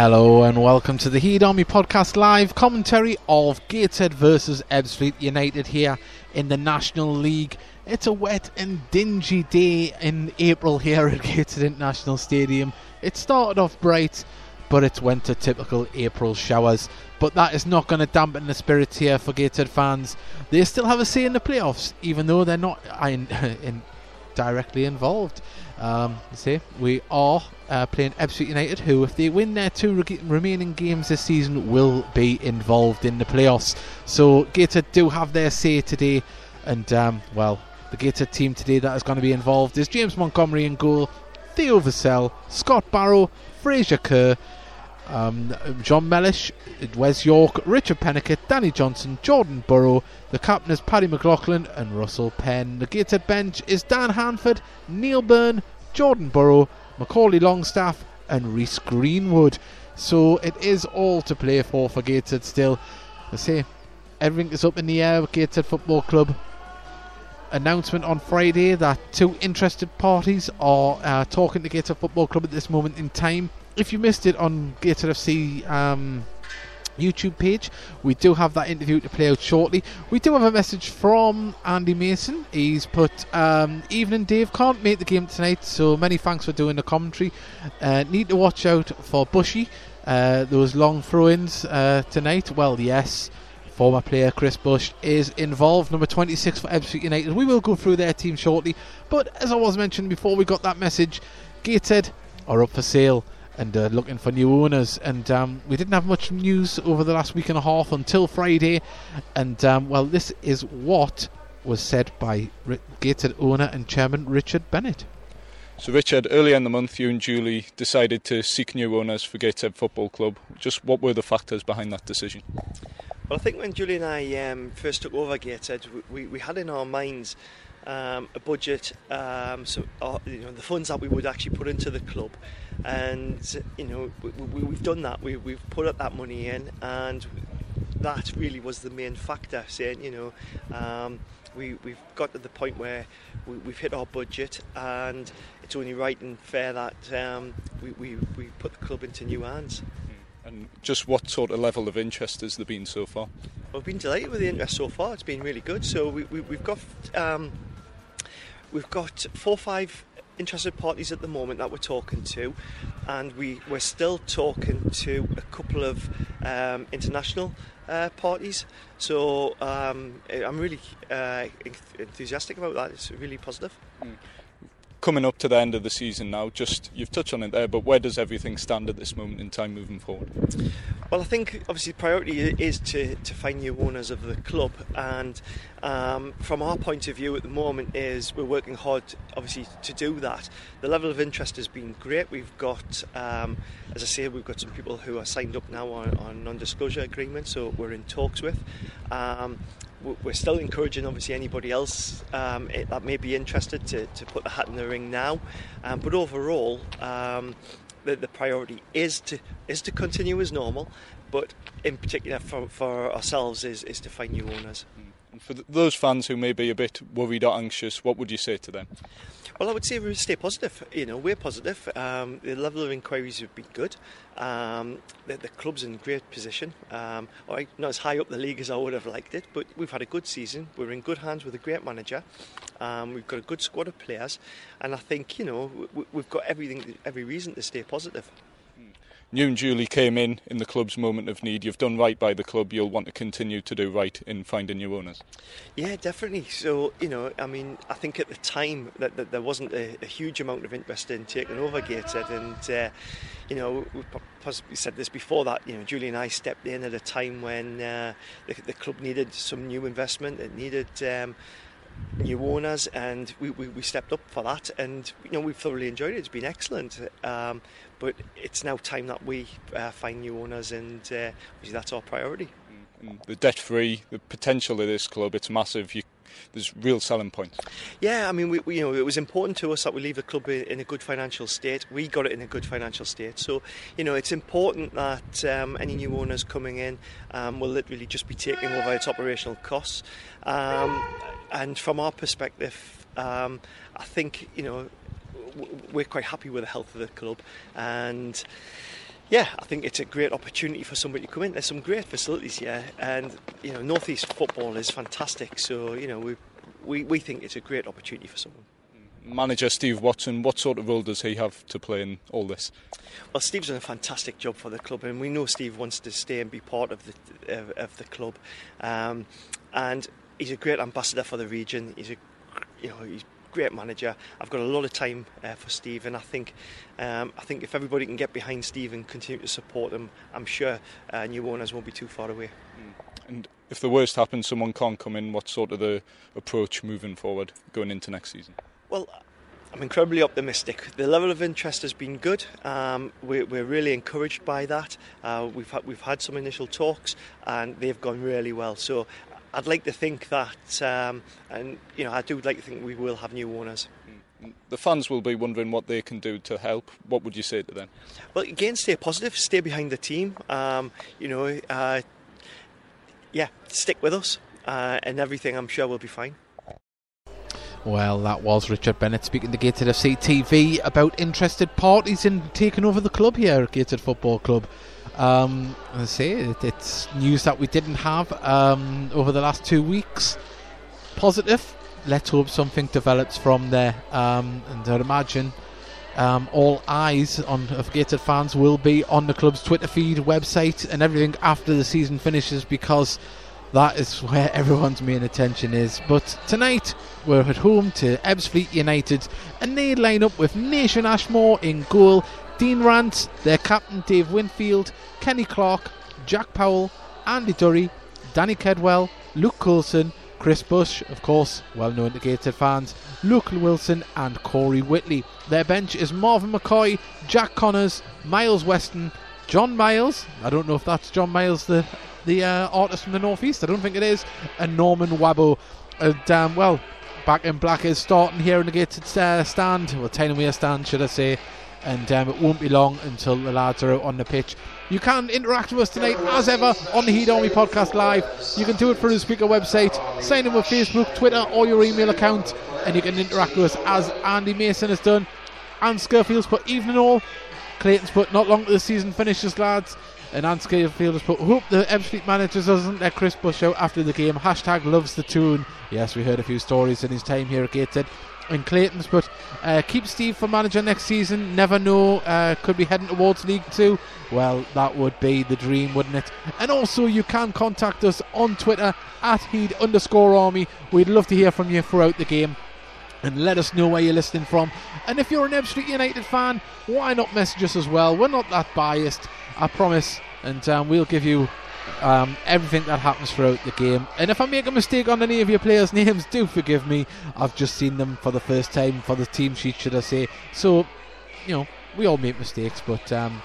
Hello and welcome to the Heed Army podcast live commentary of Gateshead versus Ebbsfleet United here in the National League. It's a wet and dingy day in April here at Gateshead International Stadium. It started off bright, but it's went to typical April showers. But that is not going to dampen the spirits here for Gateshead fans. They still have a say in the playoffs, even though they're not in, in directly involved. Um, see, we are uh, playing Ebbsfleet United, who, if they win their two re- remaining games this season, will be involved in the playoffs. So Gator do have their say today, and um, well, the Gator team today that is going to be involved is James Montgomery in goal, Theo Vassell, Scott Barrow, Fraser Kerr, um, John Mellish, Wes York, Richard Peniket, Danny Johnson, Jordan Burrow. The captain is Paddy McLaughlin and Russell Penn. The Gateshead bench is Dan Hanford, Neil Byrne, Jordan Burrow, Macaulay Longstaff, and Reese Greenwood. So it is all to play for for Gateshead still. I say everything is up in the air with Gateshead Football Club. Announcement on Friday that two interested parties are uh, talking to Gateshead Football Club at this moment in time if you missed it on Gateshead FC um, YouTube page, we do have that interview to play out shortly. We do have a message from Andy Mason. He's put, um, Evening Dave, can't make the game tonight, so many thanks for doing the commentary. Uh, need to watch out for Bushy, uh, those long throw ins uh, tonight. Well, yes. Former player Chris Bush is involved, number 26 for Ebbsfleet United. We will go through their team shortly, but as I was mentioning before we got that message, Gated are up for sale and uh, looking for new owners. And um, we didn't have much news over the last week and a half until Friday. And um, well, this is what was said by R- Gateshead owner and chairman Richard Bennett. So, Richard, earlier in the month, you and Julie decided to seek new owners for Gateshead Football Club. Just what were the factors behind that decision? Well, I think when Julie and I um, first took over Gateshead, we, we had in our minds um, a budget, um, so uh, you know the funds that we would actually put into the club, and you know we, have done that. We, we've put up that money in, and that really was the main factor. Saying you know. Um, we, we've got to the point where we, have hit our budget and it's only right and fair that um, we, we, we put the club into new hands. And just what sort of level of interest has there been so far? We've been delighted with the interest so far. It's been really good. So we, we, have got um, we've got four or five interested parties at the moment that we're talking to, and we, we're still talking to a couple of um, international uh, parties. So um, I'm really uh, enthusiastic about that. It's really positive. Mm. Coming up to the end of the season now, just you've touched on it there, but where does everything stand at this moment in time moving forward? Well, I think obviously the priority is to, to find new owners of the club, and um, from our point of view at the moment is we're working hard, obviously, to do that. The level of interest has been great. We've got, um, as I say, we've got some people who are signed up now on, on non-disclosure agreements, so we're in talks with. Um, we're still encouraging obviously anybody else um, that may be interested to, to put the hat in the ring now. Um, but overall um, the, the priority is to is to continue as normal but in particular for, for ourselves is, is to find new owners. And for those fans who may be a bit worried or anxious what would you say to them well, I would say we stay positive. You know, we're positive. Um, the level of inquiries have been good. Um, the, the, club's in great position. Um, not as high up the league as I would have liked it, but we've had a good season. We're in good hands with a great manager. Um, we've got a good squad of players, and I think you know we, we've got everything, every reason to stay positive you and Julie came in in the club's moment of need. You've done right by the club. You'll want to continue to do right in finding new owners. Yeah, definitely. So you know, I mean, I think at the time that, that there wasn't a, a, huge amount of interest in taking over Gateshead, and uh, you know, we possibly said this before that you know Julie and I stepped in at a time when uh, the, the, club needed some new investment. It needed. Um, new owners and we, we, we, stepped up for that and you know we've thoroughly enjoyed it it's been excellent um, but it's now time that we uh, find new owners, and uh, that's our priority. And the debt free, the potential of this club, it's massive. You, there's real selling points. Yeah, I mean, we, we, you know, it was important to us that we leave the club in a good financial state. We got it in a good financial state, so you know, it's important that um, any new owners coming in um, will literally just be taking over its operational costs. Um, and from our perspective, um, I think you know we're quite happy with the health of the club and yeah, I think it's a great opportunity for somebody to come in. There's some great facilities here, and you know, northeast football is fantastic. So you know, we we, we think it's a great opportunity for someone. Manager Steve Watson, what sort of role does he have to play in all this? Well, Steve's done a fantastic job for the club, and we know Steve wants to stay and be part of the of, of the club, um, and he's a great ambassador for the region. He's a you know he's great manager. I've got a lot of time uh, for Steve, and I think um, I think if everybody can get behind Steve and continue to support him, I'm sure uh, new owners won't be too far away. Mm. And if the worst happens, someone can't come in. What's sort of the approach moving forward, going into next season? Well. I'm incredibly optimistic. The level of interest has been good. Um, we're, we're, really encouraged by that. Uh, we've had, we've had some initial talks, and they've gone really well. So I'd like to think that, um, and you know, I do like to think we will have new owners. The fans will be wondering what they can do to help. What would you say to them? Well, again, stay positive, stay behind the team. Um, you know, uh, yeah, stick with us, uh, and everything I'm sure will be fine. Well, that was Richard Bennett speaking to Gateshead FC TV about interested parties in taking over the club here at Gateshead Football Club. Um, I say it, it's news that we didn't have um, over the last two weeks. Positive. Let's hope something develops from there. Um, and I'd imagine um, all eyes on Gateshead fans will be on the club's Twitter feed, website, and everything after the season finishes because that is where everyone's main attention is. But tonight we're at home to Ebbsfleet United, and they line up with Nathan Ashmore in goal, Dean Rance, their captain Dave Winfield, Kenny Clark, Jack Powell, Andy Drury, Danny Kedwell, Luke Coulson, Chris Bush, of course, well known to Gateshead fans, Luke Wilson, and Corey Whitely. Their bench is Marvin McCoy, Jack Connors, Myles Weston, John Miles. I don't know if that's John Miles, the the uh, artist from the northeast. I don't think it is. And Norman Wabo. And um, well, back in black is starting here in the Gateshead uh, stand. Well, Tyne stand, should I say? And um, it won't be long until the lads are out on the pitch. You can interact with us tonight, as ever, on the Heat Army Podcast Live. You can do it through the Speaker website, sign in with Facebook, Twitter, or your email account, and you can interact with us as Andy Mason has done. And Scurfield's put evening all. Clayton's put not long to the season finishes, lads. And Anne Scurfield has put, hope the Ebbsfleet manager doesn't let Chris Bush out after the game. Hashtag loves the tune. Yes, we heard a few stories in his time here at Gateshead in Clayton's, but uh, keep Steve for manager next season. Never know, uh, could be heading towards League Two. Well, that would be the dream, wouldn't it? And also, you can contact us on Twitter at Heed underscore Army. We'd love to hear from you throughout the game. And let us know where you're listening from. And if you're an Ebbsfleet United fan, why not message us as well? We're not that biased, I promise. And um, we'll give you um, everything that happens throughout the game. And if I make a mistake on any of your players' names, do forgive me. I've just seen them for the first time for the team sheet, should I say. So, you know, we all make mistakes, but um,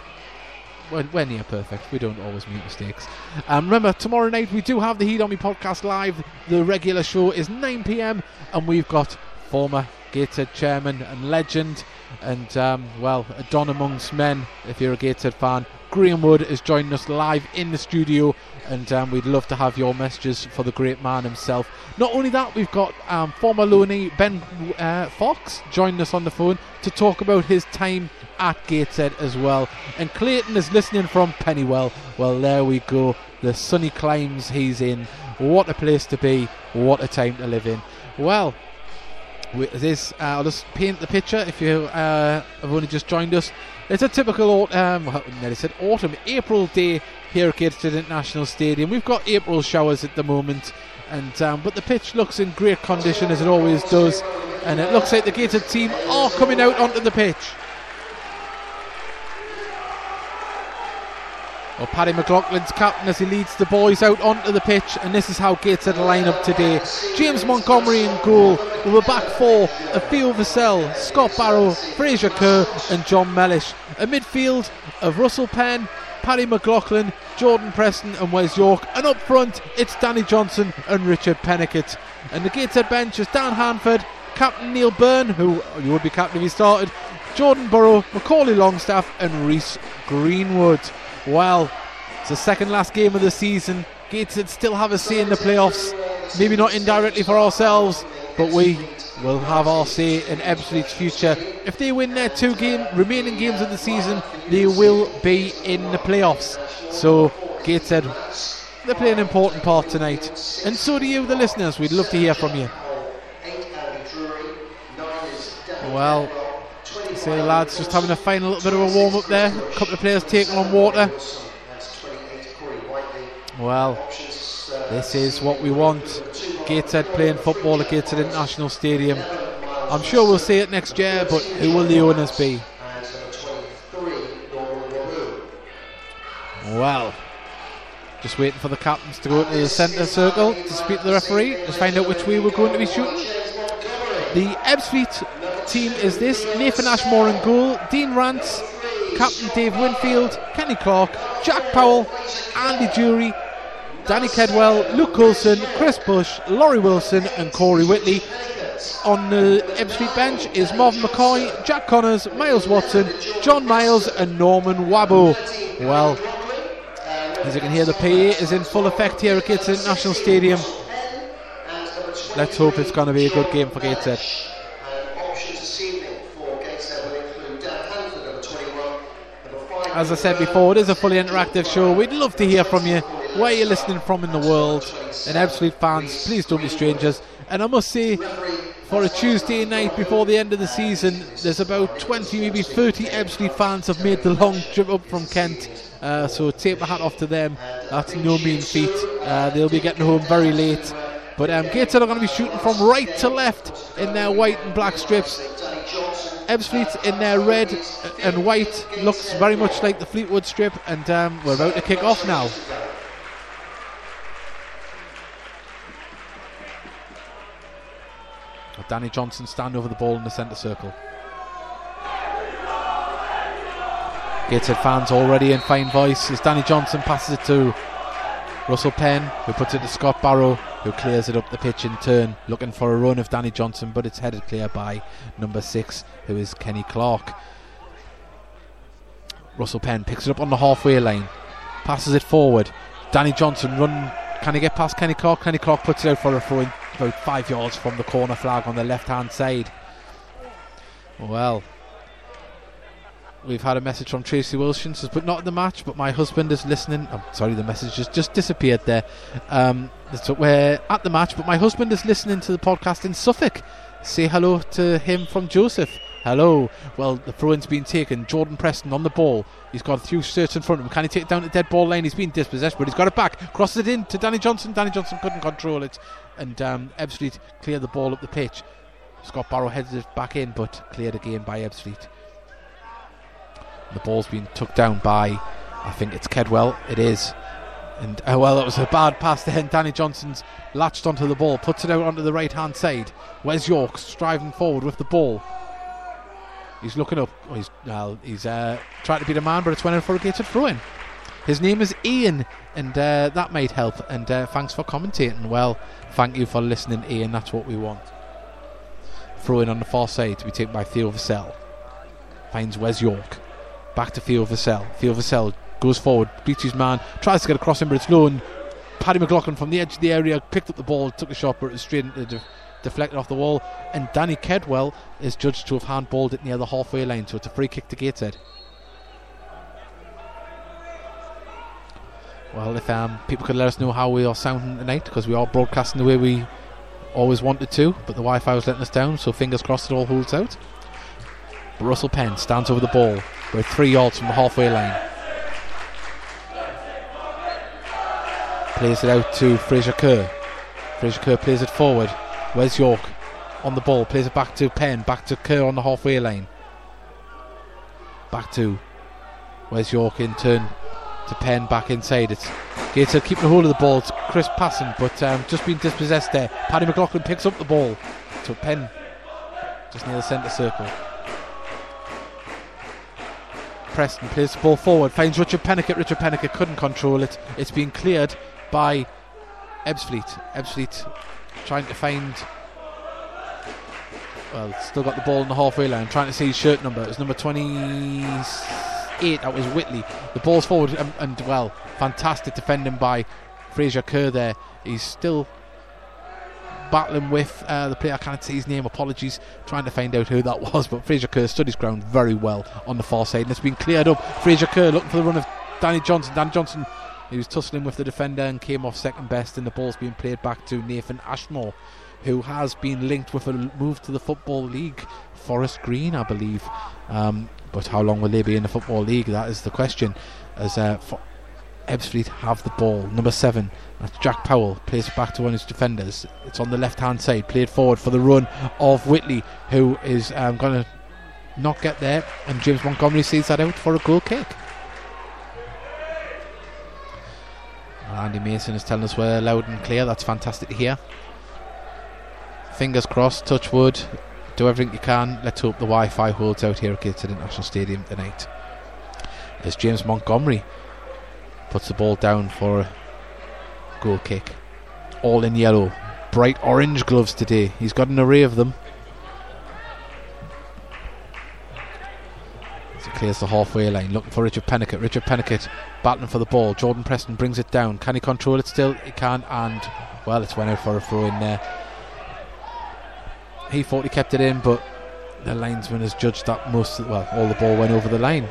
we're, we're, near perfect. We don't always make mistakes. Um, remember, tomorrow night we do have the Heat Me podcast live. The regular show is 9 pm, and we've got former Gateshead chairman and legend, and um, well, a don amongst men if you're a Gateshead fan, Graham Wood is joining us live in the studio, and um, we'd love to have your messages for the great man himself. Not only that, we've got um, former loanee Ben uh, Fox joining us on the phone to talk about his time at Gateshead as well. And Clayton is listening from Pennywell. Well, there we go. The sunny climes he's in. What a place to be. What a time to live in. Well, this uh, I'll just paint the picture if you uh, have only just joined us. It's a typical um, well, said autumn, April day here at Gateshead International Stadium. We've got April showers at the moment, and um, but the pitch looks in great condition as it always does, and it looks like the Gateshead team are coming out onto the pitch. Well, Paddy McLaughlin's captain as he leads the boys out onto the pitch, and this is how Gateshead line up today. James Montgomery in goal, with a back four of Theo Vassell, Scott Barrow, Fraser Kerr, and John Mellish. A midfield of Russell Penn, Paddy McLaughlin, Jordan Preston and Wes York. And up front, it's Danny Johnson and Richard Peniket. And the Gateshead bench is Dan Hanford, Captain Neil Byrne, who you would be captain if he started, Jordan Burrow, Macaulay Longstaff, and Reese Greenwood. Well, it's the second last game of the season. Gateshead still have a say in the playoffs. Maybe not indirectly for ourselves, but we will have our say in Ebbsfleet's future. If they win their two game remaining games of the season, they will be in the playoffs. So Gateshead, they play an important part tonight, and so do you, the listeners. We'd love to hear from you. Well, the lads just having a final little bit of a warm up there. A couple of players taking on water. Well, this is what we want. Gateshead playing football at Gateshead International Stadium. I'm sure we'll see it next year, but who will the owners be? Well, just waiting for the captains to go to the centre circle to speak to the referee, to find out which way we're going to be shooting. The Ebbsfleet team is this Nathan Ashmore in goal, Dean Rance, Captain Dave Winfield, Kenny Clark, Jack Powell, Andy Drury, Danny Kedwell, Luke Coulson, Chris Bush, Laurie Wilson, and Corey Whitely. On the Ebbsfleet bench is Marvin McCoy, Jack Connors, Myles Weston, John Miles, and Norman Wabo. Well, as you can hear, the PA is in full effect here at Gateshead International Stadium. Let's hope it's going to be a good game for Gateshead. As I said before, it is a fully interactive show. We'd love to hear from you where you're listening from in the world. And Ebbsfleet fans, please don't be strangers. And I must say, for a Tuesday night before the end of the season, there's about 20, maybe 30 Ebbsfleet fans have made the long trip up from Kent. Uh, so take my hat off to them. That's no mean feat. Uh, they'll be getting home very late. But um, are going to be shooting from right to left in their white and black strips. Ebbsfleet in their red and white looks very much like the Fleetwood strip, and um, we're about to kick off now. Danny Johnson stand over the ball in the centre circle. Gateshead fans already in fine voice as Danny Johnson passes it to Russell Penn, who puts it to Scott Barrow, who clears it up the pitch in turn, looking for a run of Danny Johnson, but it's headed clear by number six, who is Kenny Clark. Russell Penn picks it up on the halfway line, passes it forward. Danny Johnson run. Can he get past Kenny Clark? Kenny Clark puts it out for a throw in about five yards from the corner flag on the left hand side. Well, we've had a message from Tracy Wilson says, but not the match, but my husband is listening. I'm sorry, the message just, just disappeared there. Um, so we're at the match, but my husband is listening to the podcast in Suffolk. Say hello to him from Joseph. Hello. Well, the throw in's been taken. Jordan Preston on the ball. He's got a few in front of him. Can he take it down the dead ball lane? He's been dispossessed, but he's got it back. Crosses it in to Danny Johnson. Danny Johnson couldn't control it. And um, Ebbsfleet cleared the ball up the pitch. Scott Barrow heads it back in, but cleared again by Ebbsfleet. The ball's been took down by, I think it's Kedwell. It is. And oh well, it was a bad pass there. And Danny Johnson's latched onto the ball, puts it out onto the right hand side. Wes York striving forward with the ball? He's looking up. Oh, he's well, he's uh, trying to beat a man, but it's went in for a gated throw in. His name is Ian, and uh, that might help. And uh, thanks for commentating. Well, thank you for listening, Ian. That's what we want. Throw in on the far side to be taken by Theo Vassell. Finds Wes York. Back to Theo Vassell. Theo Vassell goes forward, beats his man, tries to get across him, but it's low. And Paddy McLaughlin from the edge of the area picked up the ball, took a shot, but it was straight into the deflected off the wall. And Danny Kedwell is judged to have handballed it near the halfway line, so it's a free kick to Gateshead. Well, if um, people could let us know how we are sounding tonight, because we are broadcasting the way we always wanted to, but the Wi Fi was letting us down, so fingers crossed it all holds out. But Russell Penn stands over the ball, about three yards from the halfway line. Plays it out to Fraser Kerr. Fraser Kerr plays it forward. Wes York? On the ball, plays it back to Penn, back to Kerr on the halfway line. Back to Wes York in turn to Penn back inside. It's Gator keeping hold of the ball. It's Chris passing, but um, just being dispossessed there. Paddy McLaughlin picks up the ball to Penn just near the centre circle. Preston plays the ball forward, finds Richard Peniket. Richard Peniket couldn't control it. It's been cleared by Ebbsfleet. Ebbsfleet trying to find. Well, still got the ball in the halfway line, trying to see his shirt number. It was number 28. That was Whitely. The ball's forward, and, and well, fantastic defending by Fraser Kerr there. He's still battling with uh, the player. I can't see his name. Apologies. Trying to find out who that was, but Fraser Kerr stood his ground very well on the far side, and it's been cleared up. Fraser Kerr looking for the run of Danny Johnson. Danny Johnson, he was tussling with the defender and came off second best, and the ball's being played back to Nathan Ashmore, who has been linked with a move to the Football League, Forest Green, I believe. Um, but how long will they be in the Football League? That is the question. As uh, Ebbsfleet have the ball. Number seven, that's Jack Powell, plays it back to one of his defenders. It's on the left hand side, played forward for the run of Whitely, who is um, going to not get there. And James Montgomery sees that out for a goal kick. Andy Mason is telling us we're loud and clear. That's fantastic to hear. Fingers crossed, touch wood, do everything you can. Let's hope the Wi Fi holds out here at Gateshead International Stadium tonight. There's James Montgomery puts the ball down for a goal kick. All in yellow. Bright orange gloves today. He's got an array of them. As he clears the halfway line, looking for Richard Peniket. Richard Peniket battling for the ball. Jordan Preston brings it down. Can he control it still? He can't. and well, it's went out for a throw in there. He thought he kept it in, but the linesman has judged that most, well, all the ball went over the line.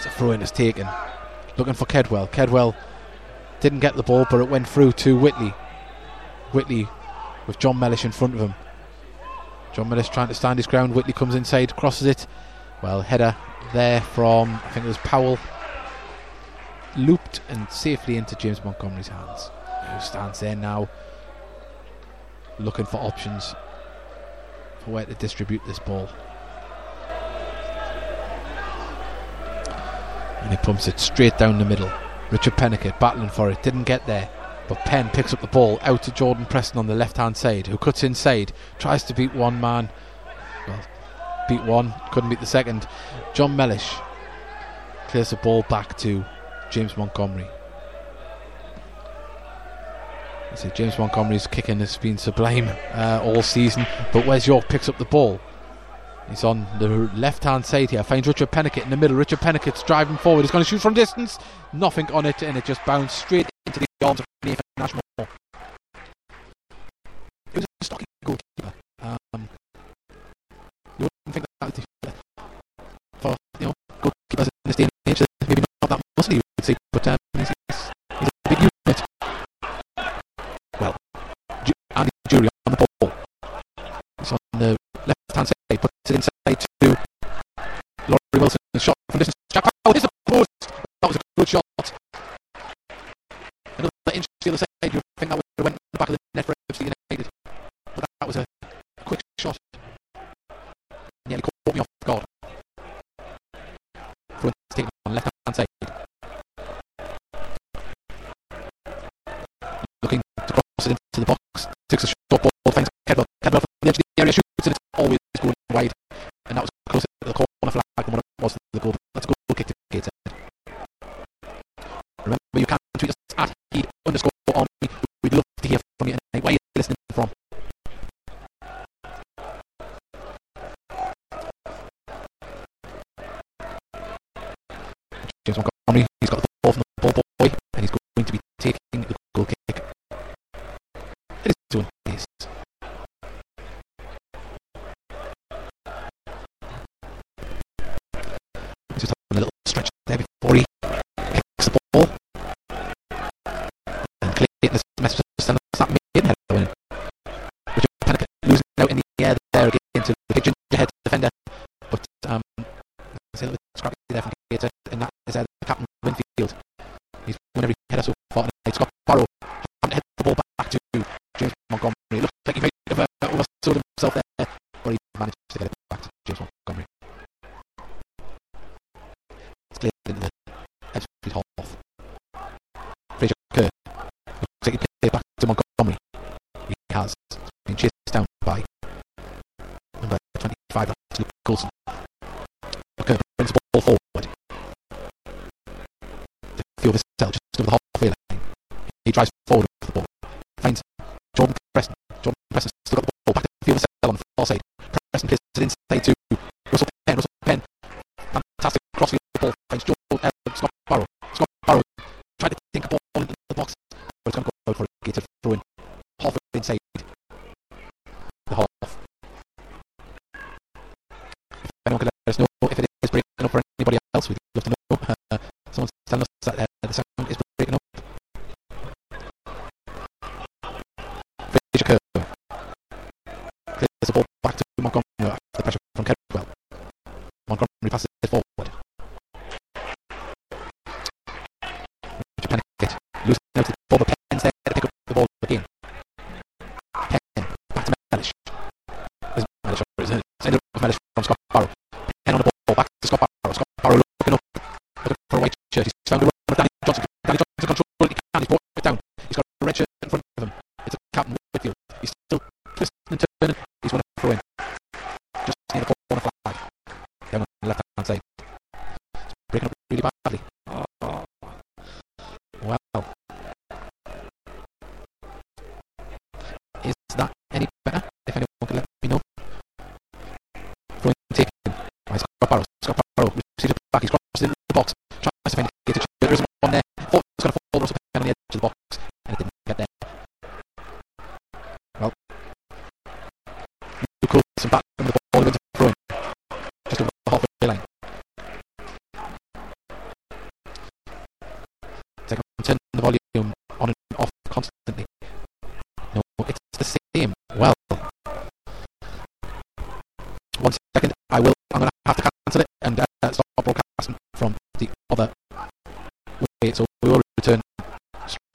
So throw in is taken looking for Kedwell. Kedwell didn't get the ball, but it went through to Whitely. Whitely with John Mellish in front of him. John Mellish trying to stand his ground. Whitely comes inside, crosses it. Well, header there from, I think it was Powell. Looped and safely into James Montgomery's hands. Who stands there now looking for options for where to distribute this ball. And he pumps it straight down the middle. Richard Peniket battling for it, didn't get there. But Penn picks up the ball out to Jordan Preston on the left hand side, who cuts inside, tries to beat one man. Well, beat one, couldn't beat the second. John Mellish clears the ball back to James Montgomery. I see James Montgomery's kicking has been sublime uh, all season, but Wes York picks up the ball He's on the left hand side here. Finds Richard Peniket in the middle. Richard Peniket's driving forward. He's going to shoot from distance. Nothing on it, and it just bounced straight into the arms of Nathan Ashmore. Jack Powell the post. That was a good shot. Another inch to the other side. You think that would have went in the back of the net for FC United. But that was a quick shot. Nearly caught me off guard. Front taken on left hand side. Looking to cross it into the box. Takes a short ball. Finds Kedwell. Kedwell from the edge of the area. Shoots and it's always going wide. And that was closer to the corner flag than what it was to the goal. That's a goal kick scrappy there from Gator, and that is uh, captain Winfield. He's won every header so far tonight. Scott Barrow having to head the ball back to James Montgomery. It looks like he might have uh, oversold himself there, but he managed to get it back to James Montgomery. It's cleared into the Ebbsfleet half. Fraser Kerr looks like he played it back to Montgomery. He has been chased down by number 25, that's Luke Coulson. Vassell just over the halfway line. He drives forward with the ball. Finds Jordan Preston. Jordan Preston still got the ball back to the field Vassell on the far side. Preston plays it inside to Russell Penn. Russell Penn. Fantastic crossfield ball. Finds Joe, uh, Scott Barrow. Scott Barrow tried to think a ball into the box. But it's going to go out for a gated throw in. Halfway inside the half. If anyone can let us know if it is breaking up for anybody else, we'd love to know. Uh, someone's telling us that uh, It? It's up with from Scott Barrow. Penn on the ball, back to Scott Barrow. Scott Barrow looking up, looking for a white shirt. He's found a run with Danny Johnson. Danny Johnson control it. Can. He's brought it down. He's got a red shirt in front of him. It's a Captain Winfield. He's still twisting and turning. Back. He's crossed into the box. Tries to find. Gets it. There isn't one there. Oh, Thought it was going to fall Russell Penn on the edge of the box. And it didn't get there. Well. Luke Coulson back from the ball into throwing. Just over the halfway line. Second turn the volume on and off constantly.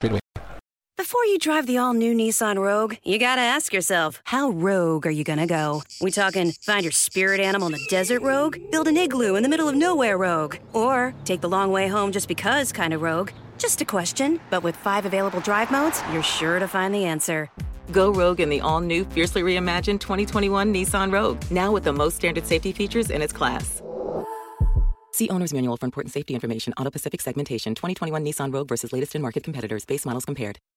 Straight. Before you drive the all new Nissan Rogue, you gotta ask yourself, how rogue are you gonna go? We talking find your spirit animal in the desert rogue? Build an igloo in the middle of nowhere rogue? Or take the long way home just because kind of rogue? Just a question, but with five available drive modes, you're sure to find the answer. Go rogue in the all-new, fiercely reimagined 2021 Nissan Rogue, now with the most standard safety features in its class. See owner's manual for important safety information. AutoPacific segmentation. 2021 Nissan Rogue versus latest in market competitors. Base models compared.